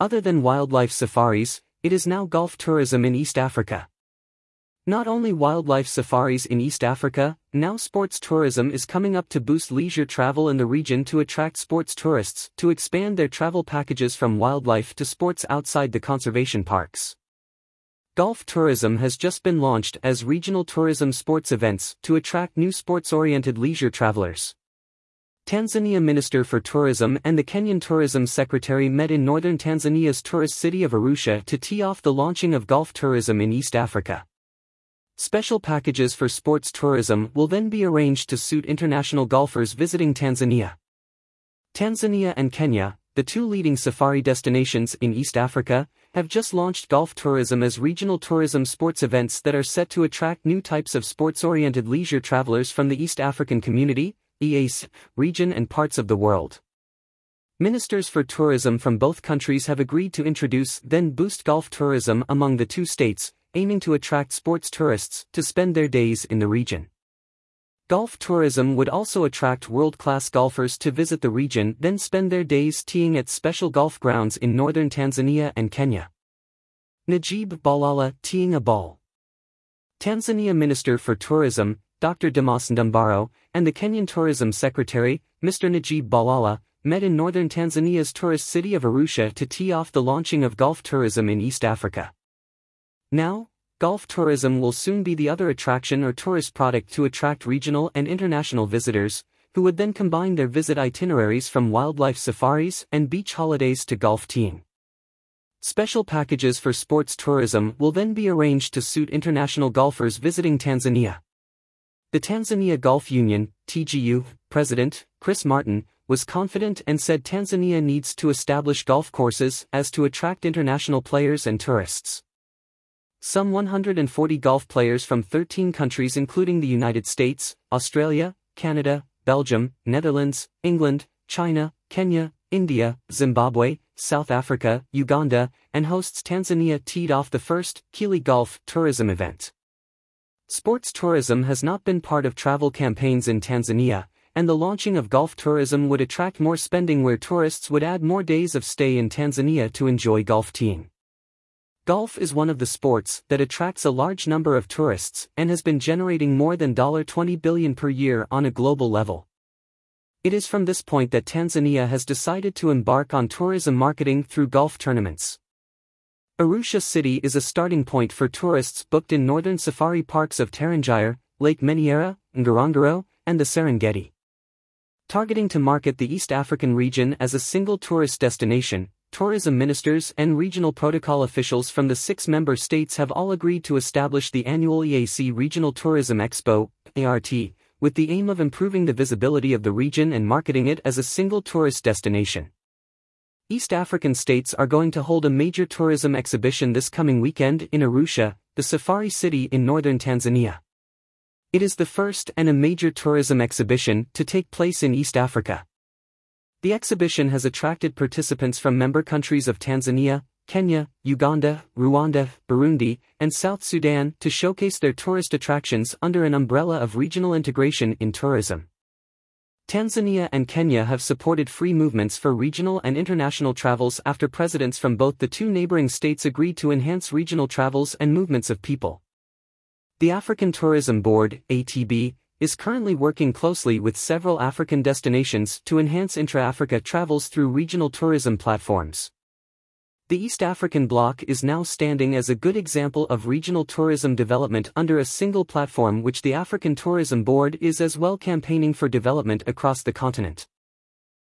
Other than wildlife safaris, it is now golf tourism in East Africa. Not only wildlife safaris in East Africa, now sports tourism is coming up to boost leisure travel in the region to attract sports tourists to expand their travel packages from wildlife to sports outside the conservation parks. Golf tourism has just been launched as regional tourism sports events to attract new sports-oriented leisure travelers. Tanzania Minister for Tourism and the Kenyan Tourism Secretary met in northern Tanzania's tourist city of Arusha to tee off the launching of golf tourism in East Africa. Special packages for sports tourism will then be arranged to suit international golfers visiting Tanzania. Tanzania and Kenya, the two leading safari destinations in East Africa, have just launched golf tourism as regional tourism sports events that are set to attract new types of sports-oriented leisure travelers from the East African Community, EAC, region and parts of the world. Ministers for tourism from both countries have agreed to introduce then boost golf tourism among the two states, aiming to attract sports tourists to spend their days in the region. Golf tourism would also attract world-class golfers to visit the region then spend their days teeing at special golf grounds in northern Tanzania and Kenya. Najib Balala teeing a ball. Tanzania Minister for Tourism, Dr. Damas Ndumbaro, and the Kenyan Tourism Secretary, Mr. Najib Balala, met in northern Tanzania's tourist city of Arusha to tee off the launching of golf tourism in East Africa. Now, golf tourism will soon be the other attraction or tourist product to attract regional and international visitors, who would then combine their visit itineraries from wildlife safaris and beach holidays to golf team. Special packages for sports tourism will then be arranged to suit international golfers visiting Tanzania. The Tanzania Golf Union, TGU, President, Chris Martin, was confident and said Tanzania needs to establish golf courses as to attract international players and tourists. Some 140 golf players from 13 countries including the United States, Australia, Canada, Belgium, Netherlands, England, China, Kenya, India, Zimbabwe, South Africa, Uganda, and hosts Tanzania teed off the first Kili Golf tourism event. Sports tourism has not been part of travel campaigns in Tanzania, and the launching of golf tourism would attract more spending where tourists would add more days of stay in Tanzania to enjoy golf team. Golf is one of the sports that attracts a large number of tourists and has been generating more than 20 billion per year on a global level. It is from this point that Tanzania has decided to embark on tourism marketing through golf tournaments. Arusha City is a starting point for tourists booked in northern safari parks of Tarangire, Lake Manyara, Ngorongoro, and the Serengeti. Targeting to market the East African region as a single tourist destination, tourism ministers and regional protocol officials from the six member states have all agreed to establish the annual EAC Regional Tourism Expo, ART, with the aim of improving the visibility of the region and marketing it as a single tourist destination. East African states are going to hold a major tourism exhibition this coming weekend in Arusha, the safari city in northern Tanzania. It is the first and a major tourism exhibition to take place in East Africa. The exhibition has attracted participants from member countries of Tanzania, Kenya, Uganda, Rwanda, Burundi, and South Sudan to showcase their tourist attractions under an umbrella of regional integration in tourism. Tanzania and Kenya have supported free movements for regional and international travels after presidents from both the two neighboring states agreed to enhance regional travels and movements of people. The African Tourism Board, ATB, is currently working closely with several African destinations to enhance intra-Africa travels through regional tourism platforms. The East African bloc is now standing as a good example of regional tourism development under a single platform which the African Tourism Board is as well campaigning for development across the continent.